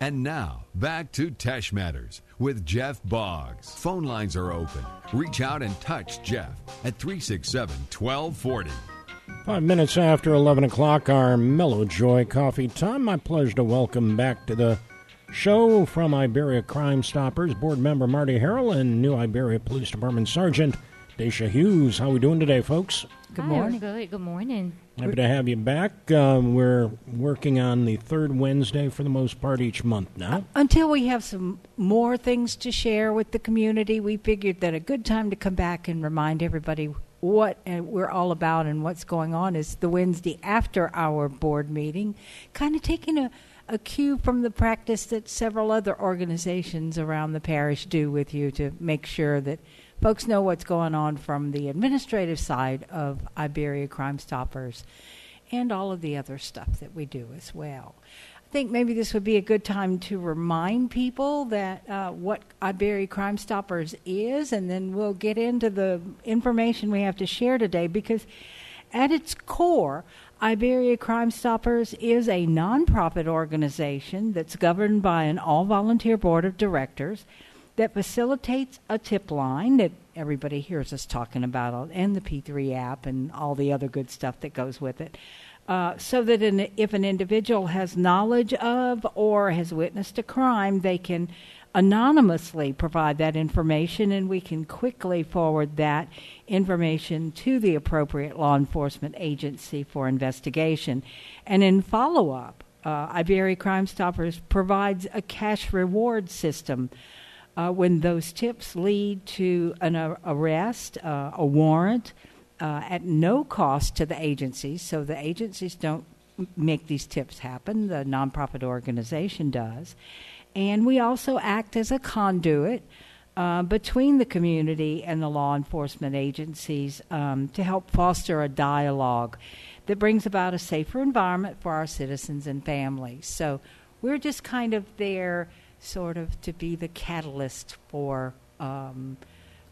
And now, back to Teche Matters with Jeff Boggs. Phone lines are open. Reach out and touch Jeff at 367 1240. Five minutes after 11 o'clock, our Mellow Joy coffee time. My pleasure to welcome back to the show from Iberia Crime Stoppers board member Marti Harrell and New Iberia Police Department Sergeant Daesha Hughes. How are we doing today, folks? Good Hi, morning. Good. Good morning. Happy to have you back. Um, we're working on the third Wednesday for the most part each month now. Until we have some more things to share with the community, we figured that a good time to come back and remind everybody what uh, we're all about and what's going on is the Wednesday after our board meeting, kind of taking a, a cue from the practice that several other organizations around the parish do with you to make sure that folks know what's going on from the administrative side of Iberia Crime Stoppers and all of the other stuff that we do as well. I think maybe this would be a good time to remind people that uh, what Iberia Crime Stoppers is, and then we'll get into the information we have to share today because at its core, Iberia Crime Stoppers is a nonprofit organization that's governed by an all volunteer board of directors that facilitates a tip line that everybody hears us talking about, and the P3 app and all the other good stuff that goes with it. Uh, so that an, if an individual has knowledge of or has witnessed a crime, they can anonymously provide that information and we can quickly forward that information to the appropriate law enforcement agency for investigation. And in follow up, uh, Iberia Crime Stoppers provides a cash reward system uh, when those tips lead to an arrest, uh, a warrant, uh, at no cost to the agencies. So the agencies don't make these tips happen, the nonprofit organization does. And we also act as a conduit uh, between the community and the law enforcement agencies um, to help foster a dialogue that brings about a safer environment for our citizens and families. So we're just kind of there sort of to be the catalyst for um,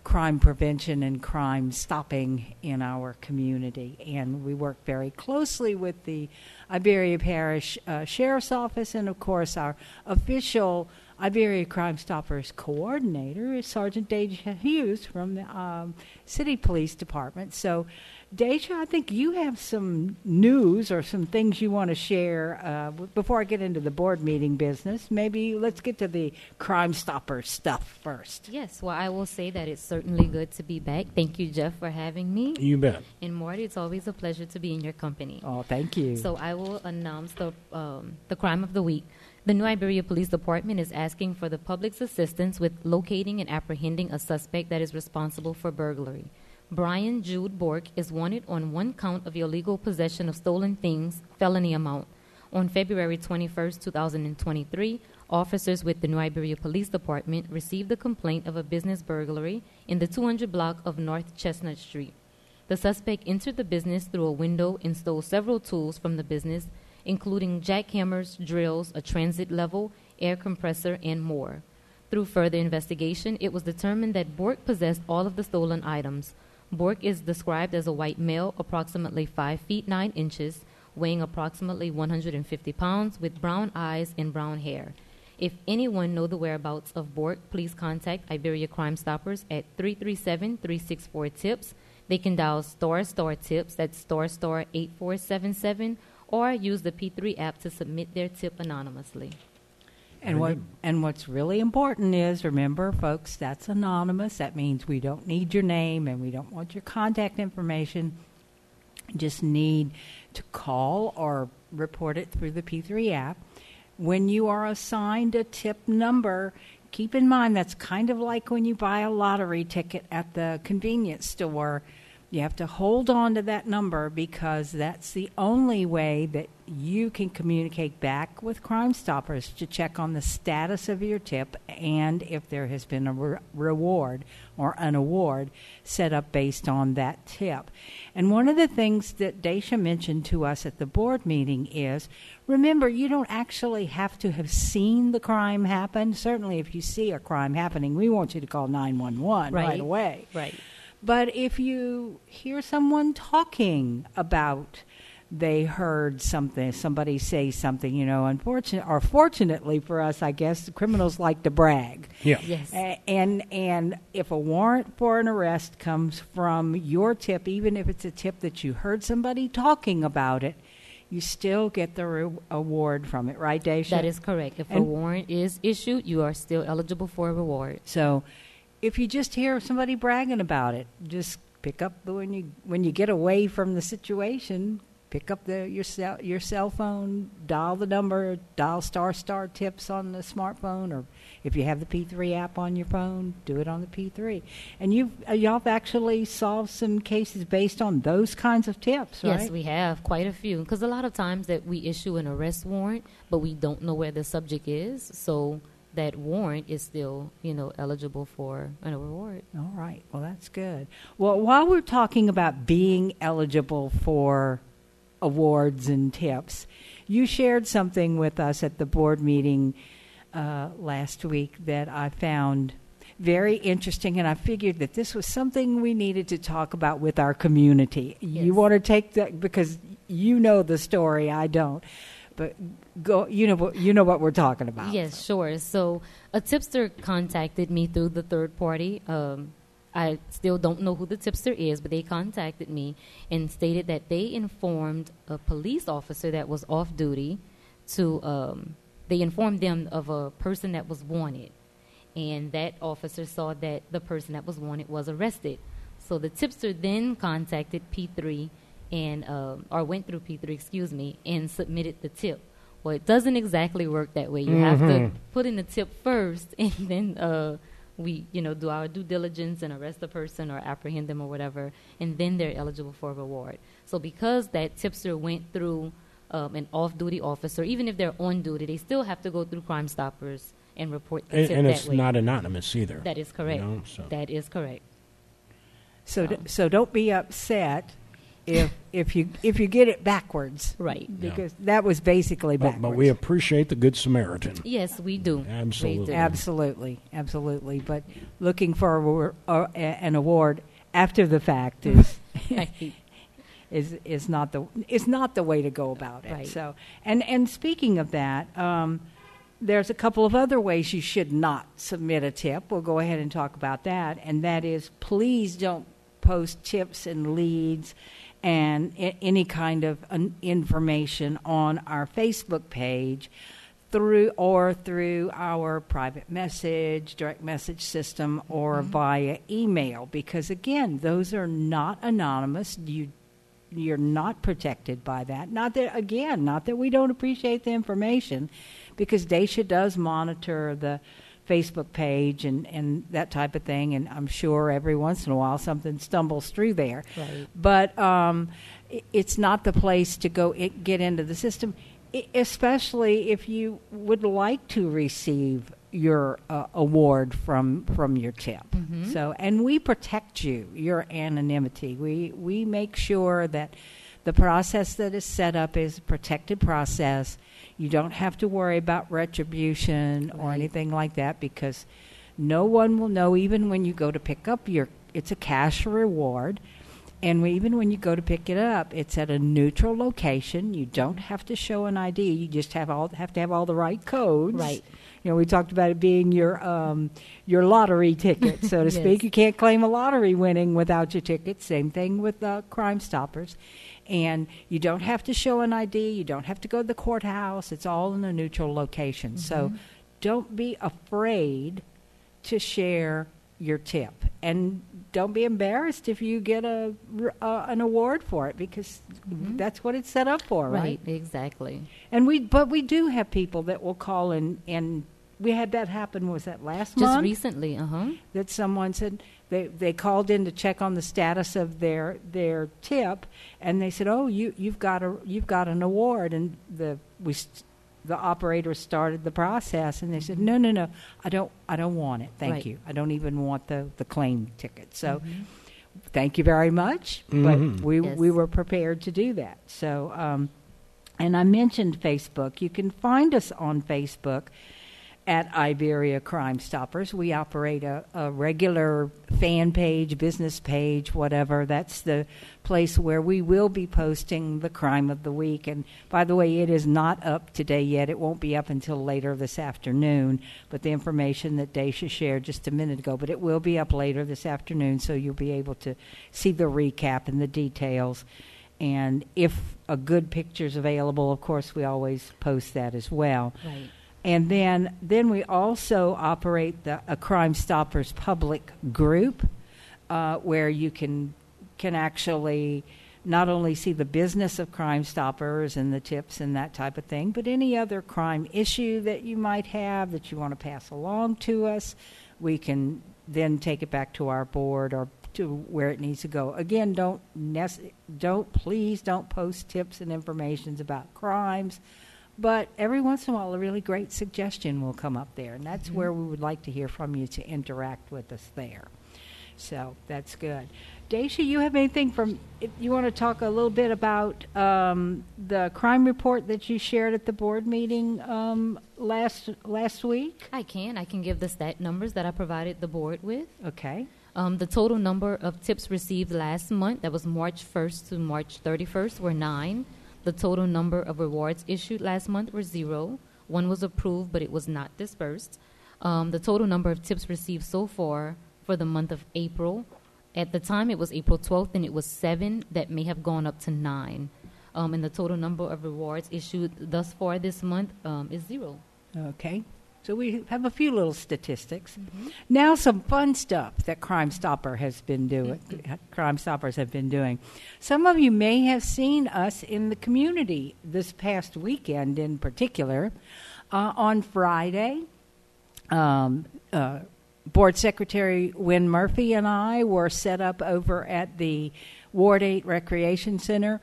crime prevention and crime stopping in our community. And we work very closely with the Iberia Parish uh, Sheriff's Office and, of course, our official Iberia Crime Stoppers coordinator is Sergeant Daesha Hughes from the um, City Police Department. So, Daesha, I think you have some news or some things you want to share uh, before I get into the board meeting business. Maybe let's get to the Crime Stoppers stuff first. Yes. Well, I will say that it's certainly good to be back. Thank you, Jeff, for having me. You bet. And Marti, it's always a pleasure to be in your company. Oh, thank you. So I will announce the um, the crime of the week. The New Iberia Police Department is asking for the public's assistance with locating and apprehending a suspect that is responsible for burglary. Brian Jude Bork is wanted on one count of illegal possession of stolen things, felony amount. On February 21, 2023, officers with the New Iberia Police Department received a complaint of a business burglary in the 200 block of North Chestnut Street. The suspect entered the business through a window and stole several tools from the business, including jackhammers, drills, a transit level, air compressor, and more. Through further investigation, it was determined that Bork possessed all of the stolen items. Bork is described as a white male, approximately 5 feet 9 inches, weighing approximately 150 pounds, with brown eyes and brown hair. If anyone know the whereabouts of Bork, please contact Iberia Crime Stoppers at 337-364-TIPS. They can dial star star tips, that's star star 8477, or use the P3 app to submit their tip anonymously. And what and what's really important is remember, folks, that's anonymous. That means we don't need your name and we don't want your contact information. Just need to call or report it through the P3 app. When you are assigned a tip number, keep in mind that's kind of like when you buy a lottery ticket at the convenience store. You have to hold on to that number because that's the only way that you can communicate back with Crime Stoppers to check on the status of your tip and if there has been a re- reward or an award set up based on that tip. And one of the things that Daesha mentioned to us at the board meeting is remember, you don't actually have to have seen the crime happen. Certainly, if you see a crime happening, we want you to call 911 right, Right. away. Right. But if you hear someone talking about they heard something, somebody say something, you know, unfortunate or fortunately for us, I guess, criminals like to brag. Yeah. Yes. A- And and if a warrant for an arrest comes from your tip, even if it's a tip that you heard somebody talking about it, you still get the re- award from it, right, Daesha? That is correct. If a warrant is issued, you are still eligible for a reward. So, if you just hear somebody bragging about it, just pick up the, when you when you get away from the situation, pick up the your cell your cell phone, dial the number, dial star star tips on the smartphone, or if you have the P3 app on your phone, do it on the P3. And you've uh, y'all have actually solved some cases based on those kinds of tips, right? Yes, we have quite a few. Because a lot of times that we issue an arrest warrant, but we don't know where the subject is, so that warrant is still, you know, eligible for an award. All right. Well, that's good. Well, while we're talking about being eligible for awards and tips, you shared something with us at the board meeting uh, last week that I found very interesting, and I figured that this was something we needed to talk about with our community. Yes. You want to take that because you know the story, I don't. But go, you know what you know what we're talking about. Yes, sure. So a tipster contacted me through the third party. Um, I still don't know who the tipster is, but they contacted me and stated that they informed a police officer that was off duty to. Um, they informed them of a person that was wanted, and that officer saw that the person that was wanted was arrested. So the tipster then contacted P3 and um, or went through P3, excuse me, and submitted the tip. Well, it doesn't exactly work that way. You have to Mhm. put in the tip first, and then uh, we, you know, do our due diligence and arrest the person or apprehend them or whatever, and then they're eligible for a reward. So because that tipster went through um, an off-duty officer, even if they're on duty, they still have to go through Crime Stoppers and report the And, tip and that it's way. not anonymous either. that is correct. You know, so. That is correct. So, d- so don't be upset if if you if you get it backwards, Right. because that was basically But, backwards. but we appreciate the Good Samaritan. Yes, we do. We Absolutely. do. absolutely, absolutely. But looking for a, uh, a- an award after the fact is Right. is is not the is not the way to go about it. Right. So, and and speaking of that. Um, there's a couple of other ways you should not submit a tip. We'll go ahead and talk about that. And that is please don't post tips and leads and any kind of information on our Facebook page through or through our private message, direct message system, or mm-hmm. via email. Because again, those are not anonymous. You you're not protected by that. Not that again, not that we don't appreciate the information, because Daesha does monitor the Facebook page and, and that type of thing, and I'm sure every once in a while something stumbles through there. Right. But um, it's not the place to go get into the system, especially if you would like to receive your uh, award from from your tip. So, and we protect you, your anonymity. We we make sure that the process that is set up is a protected process. You don't have to worry about retribution or anything like that because no one will know even when you go to pick up your it's a cash reward. And even when you go to pick it up it's at a neutral location. You don't have to show an id you just have all have to have all the right codes. Right. you know we talked about it being your um, your lottery ticket so to Yes. speak. You can't claim a lottery winning without your ticket. Same thing with uh, crime stoppers and you don't have to show an id you don't have to go to the courthouse it's all in a neutral location so don't be afraid to share your tip and don't be embarrassed if you get a uh, an award for it because that's what it's set up for right? Right. Exactly. and we but we do have people that will call and and we had that happen was that last Just month recently, uh huh. that someone said they they called in to check on the status of their their tip and they said oh you you've got a you've got an award and the we st- the operator started the process and they said no no no I don't I don't want it thank Right. you I don't even want the the claim ticket so Mm-hmm. thank you very much Mhm. but we Yes. we were prepared to do that so um and I mentioned Facebook you can find us on Facebook at Iberia Crime Stoppers. We operate a, a, regular fan page, business page, whatever. That's the place where we will be posting the crime of the week. And by the way, it is not up today yet. It won't be up until later this afternoon. But the information that Daesha shared just a minute ago, but it will be up later this afternoon, so you'll be able to see the recap and the details. And if a good picture is available, of course, we always post that as well. Right. And then, then we also operate the a Crime Stoppers public group, uh, where you can can actually not only see the business of Crime Stoppers and the tips and that type of thing, but any other crime issue that you might have that you want to pass along to us, we can then take it back to our board or to where it needs to go. Again, don't don't please don't post tips and informations about crimes but every once in a while, a really great suggestion will come up there, and that's mm-hmm. where we would like to hear from you to interact with us there. So that's good. Daesha, you have anything from? You want to talk a little bit about um, the crime report that you shared at the board meeting um, last last week? I can. I can give the stat numbers that I provided the board with. Okay. Um, the total number of tips received last month, that was March 1st to March 31st, were nine. The total number of rewards issued last month were zero. One was approved, but it was not dispersed. Um, the total number of tips received so far for the month of April, at the time it was April 12th, and it was seven that may have gone up to nine. Um, and the total number of rewards issued thus far this month um, is zero. Okay. So we have a few little statistics. Mm-hmm. Now, some fun stuff that Crime Stopper has been doing. Mm-hmm. Crime Stoppers have been doing. Some of you may have seen us in the community this past weekend, in particular, uh, on Friday. Um, uh, Board Secretary Wynn Murphy and I were set up over at the Ward 8 Recreation Center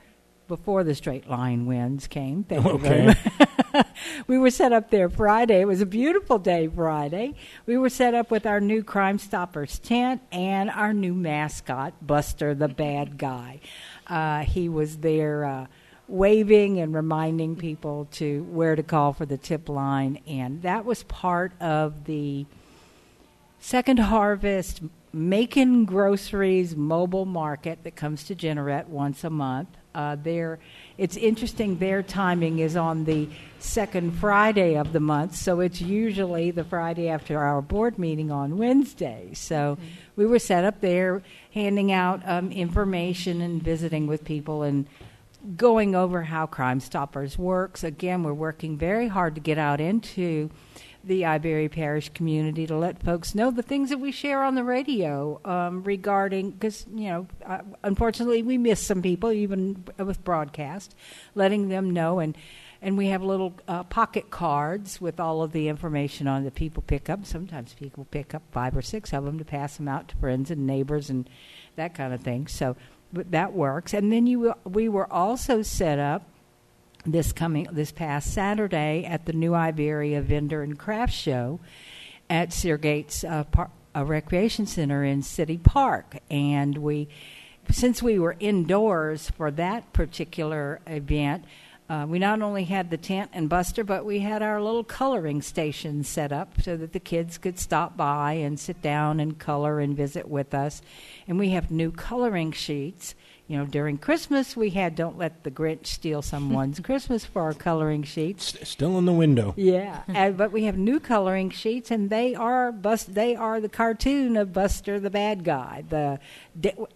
before the straight line winds came. Thank okay. we were set up there Friday. It was a beautiful day Friday. We were set up with our new Crime Stoppers tent and our new mascot, Buster the Bad Guy. Uh, he was there uh, waving and reminding people to where to call for the tip line, and that was part of the Second Harvest Macon Groceries mobile market that comes to Jeanerette once a month. Uh, their, it's interesting, their timing is on the second Friday of the month, so it's usually the Friday after our board meeting on Wednesday. So mm-hmm. we were set up there handing out um, information and visiting with people and going over how Crime Stoppers works. Again, we're working very hard to get out into the Iberia Parish community to let folks know the things that we share on the radio um, regarding, because, you know, uh, unfortunately we miss some people, even with broadcast, letting them know. And, and we have little uh, pocket cards with all of the information on that people pick up. Sometimes people pick up five or six of them to pass them out to friends and neighbors and that kind of thing. So that works. And then you, we were also set up this coming this past Saturday at the New Iberia Vendor and Craft Show at Sear Gates uh, Par- Recreation Center in City Park, and we, since we were indoors for that particular event. Uh, we not only had the tent and Buster, but we had our little coloring station set up so that the kids could stop by and sit down and color and visit with us. And we have new coloring sheets you know, during Christmas we had "Don't Let the Grinch Steal Someone's Christmas" for our coloring sheets. still in the window. Yeah, and, but we have new coloring sheets, and they are bust. They are the cartoon of Buster the bad guy, the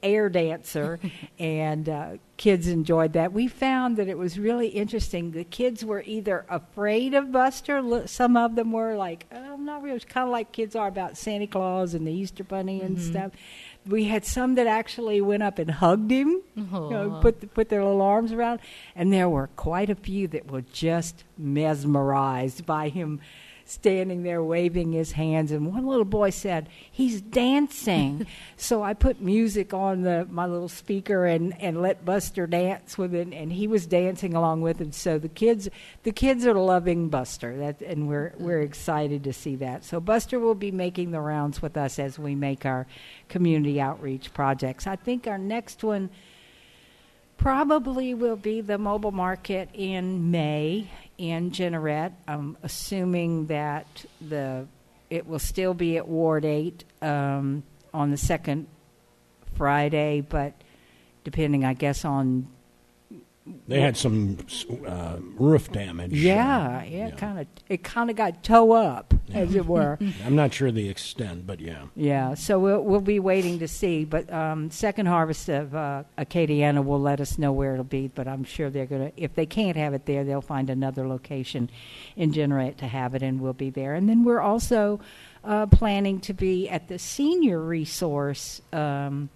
air dancer, and uh, kids enjoyed that. We found that it was really interesting. The kids were either afraid of Buster. Some of them were like, oh, "I'm not really." Kind of like kids are about Santa Claus and the Easter Bunny and mm-hmm. stuff we had some that actually went up and hugged him, you know, put put their little arms around, and there were quite a few that were just mesmerized by him standing there waving his hands. And one little boy said, He's dancing. so I put music on the, my little speaker and, and let Buster dance with it. And he was dancing along with it. So the kids, the kids are loving Buster. That, and we're, we're excited to see that. So Buster will be making the rounds with us as we make our community outreach projects. I think our next one Probably will be the mobile market in May in Jeanerette. I'm assuming that the it will still be at Ward Eight um, on the second Friday, but depending, I guess, on They had some uh, roof damage. yeah, uh, yeah, kind of it kind of got toe up, as it were. I'm not sure the extent, but yeah. Yeah, so we'll we'll be waiting to see. But um, second harvest of uh, Acadiana will let us know where it'll be. But I'm sure they're gonna. If they can't have it there, they'll find another location in Jeanerette to have it, and we'll be there. And then we're also uh, planning to be at the senior resource um,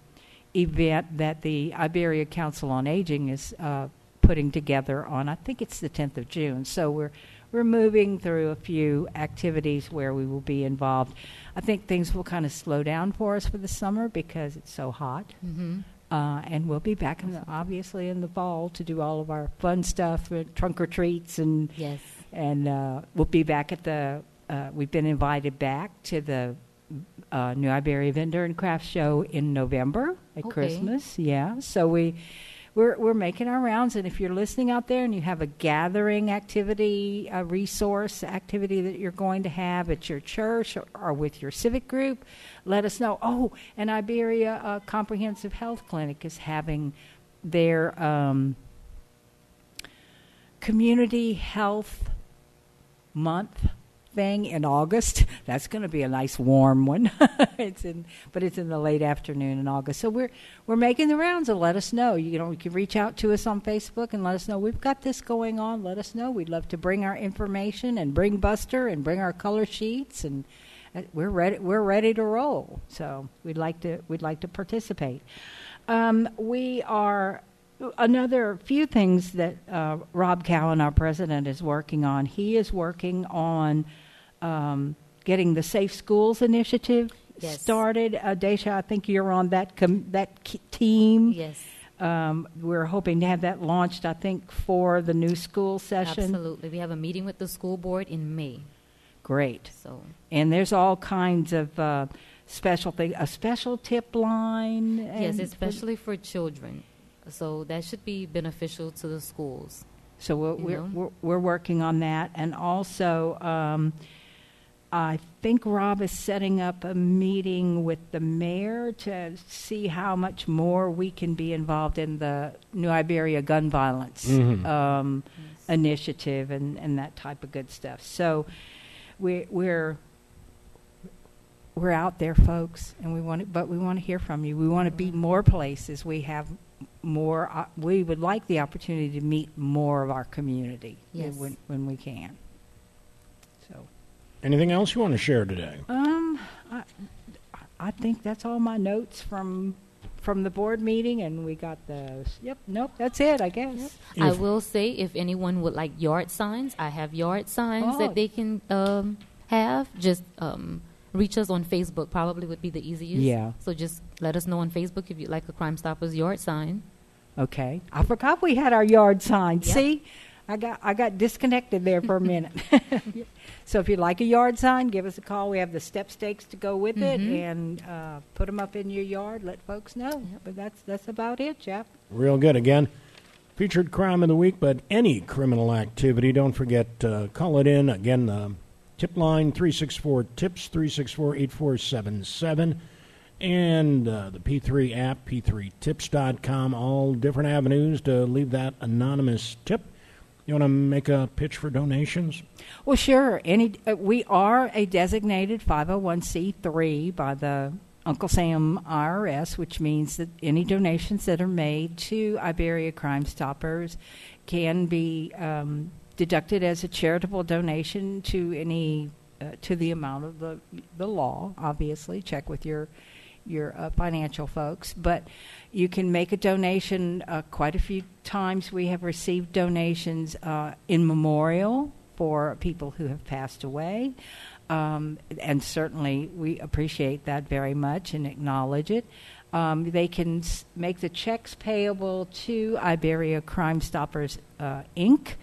event that the Iberia Council on Aging is uh, putting together on. I think it's the 10th of June. So we're we're moving through a few activities where we will be involved. I think things will kind of slow down for us for the summer because it's so hot. Mm-hmm. Uh, and we'll be back, in the, obviously, in the fall to do all of our fun stuff, uh, trunk or treats, and Yes. and uh, we'll be back at the. Uh, we've been invited back to the uh, New Iberia Vendor and Craft Show in November at Okay. Christmas. Yeah, so we we're we're making our rounds, and if you're listening out there and you have a gathering activity, a resource activity that you're going to have at your church or, or with your civic group, let us know. Oh, and Iberia uh, Comprehensive Health Clinic is having their um, community health month thing in August. That's going to be a nice warm one. it's in, but it's in the late afternoon in August. So we're we're making the rounds and let us know. You know, you can reach out to us on Facebook and let us know we've got this going on. Let us know. We'd love to bring our information and bring Buster and bring our color sheets and uh, we're ready. We're ready to roll. So we'd like to we'd like to participate. Um, we are another few things that uh, Rob Cowan, our president, is working on. He is working on um, getting the Safe Schools initiative Yes. started. Uh, Daesha, I think you're on that com- that k- team. Yes. Um, we're hoping to have that launched. I think for the new school session. Absolutely. We have a meeting with the school board in May. Great. So And there's all kinds of uh, special thing. A special tip line. yes, especially for children. So that should be beneficial to the schools. So we're, we're, we're, we're working on that. And also, um, I think Rob is setting up a meeting with the mayor to see how much more we can be involved in the New Iberia gun violence Mhm. um, initiative and, and that type of good stuff. So we, we're we're out there, folks, and we want to, but we want to hear from you. We want to be more places. We have more. Uh, we would like the opportunity to meet more of our community Yes. when when we can. So, Anything else you want to share today? um, I, I think that's all my notes from from the board meeting, and we got the. Yep. Nope. That's it. I guess. I will say if anyone would like yard signs, I have yard signs Oh. that they can um, have. Just um, reach us on Facebook, probably would be the easiest. Yeah. So just let us know on Facebook if you'd like a Crime Stoppers yard sign. Okay. I forgot we had our yard sign. Yep. See, I got I got disconnected there for a minute. so if you'd like a yard sign, give us a call. We have the step stakes to go with it, Mhm. and uh, put them up in your yard. Let folks know. But that's that's about it, Jeff. Real good. Again, featured crime of the week, but any criminal activity, don't forget, uh, call it in. Again, the tip line 364 TIPS 364 8477. And uh, the P3 app, p3tips.com, all different avenues to leave that anonymous tip. You want to make a pitch for donations? Well, sure. Any uh, we are a designated 501c3 by the Uncle Sam IRS, which means that any donations that are made to Iberia Crime Stoppers can be um, deducted as a charitable donation to any uh, to the amount of the the law. Obviously, check with your your uh, financial folks, but you can make a donation. Uh, quite a few times we have received donations uh, in memorial for people who have passed away. Um, and certainly we appreciate that very much and acknowledge it. Um, they can s- make the checks payable to Iberia Crime Stoppers uh, Inc.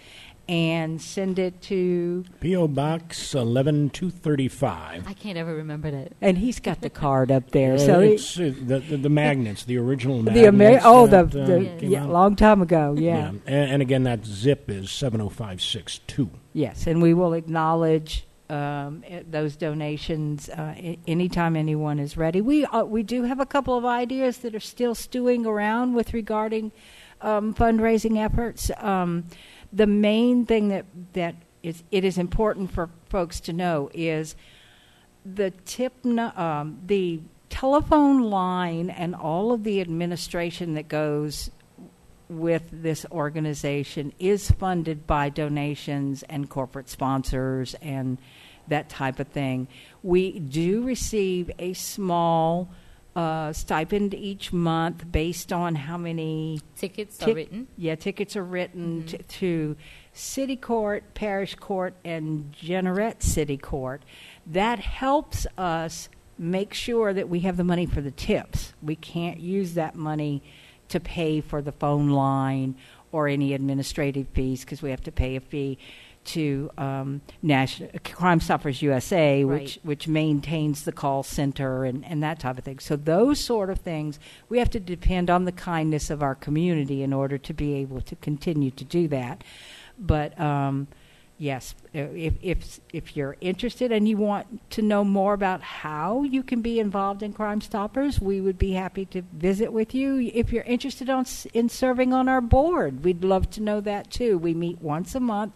and send it to. P.O. Box 11235. I can't ever remember that. And he's got the card up there. Uh, so it's, uh, the, the, the magnets, the original the magnets. Amer- oh the, that, uh, the yeah, out. long time ago. Yeah. And, and again, that zip is 70562. Yes, and we will acknowledge um, eh, those donations uh, a- anytime anyone is ready. We uh, we do have a couple of ideas that are still stewing around with regarding um, fundraising efforts. Um, the main thing that that is it is important for folks to know is the tip um, the telephone line and all of the administration that goes with this organization is funded by donations and corporate sponsors and that type of thing. We do receive a small uh, stipend each month based on how many Tickets Tic- are written. yeah, tickets are written t- to City Court, Parish Court, and Jeanerette City Court. That helps us make sure that we have the money for the tips. We can't use that money to pay for the phone line or any administrative fees because we have to pay a fee to um, National Crime Stoppers USA, which Right. which maintains the call center and, and that type of thing. So those sort of things, we have to depend on the kindness of our community in order to be able to continue to do that. But um, yes, uh, if, if if you're interested and you want to know more about how you can be involved in Crime Stoppers, we would be happy to visit with you. If you're interested on, in serving on our board, we'd love to know that too. We meet once a month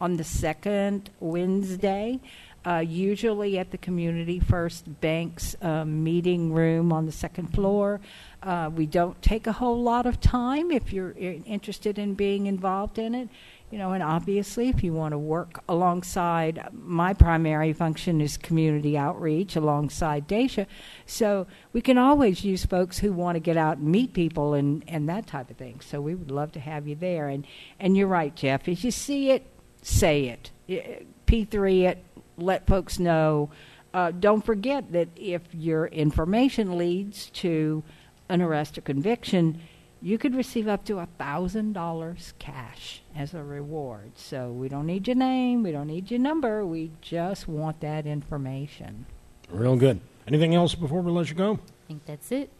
on the second Wednesday, uh, usually at the Community First Bank's uh, meeting room on the second floor. Uh, we don't take a whole lot of time if you're interested in being involved in it. You know, and obviously, if you want to work alongside, my primary function is community outreach alongside Daesha. So we can always use folks who want to get out and meet people and, and that type of thing. So we would love to have you there. And, and you're right, Jeff. If you see it, say it. P3 it, let folks know. Uh, don't forget that if your information leads to an arrest or conviction, you could receive up to a thousand dollars cash as a reward. So we don't need your name, we don't need your number, we just want that information. Real good. Anything else before we let you go? I think that's it.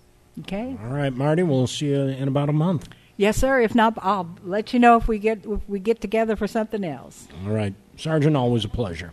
Okay? All right, Marti, we'll see you in about a month. Yes, sir. If not, I'll let you know if we get if we get together for something else. All right. Sergeant, always a pleasure.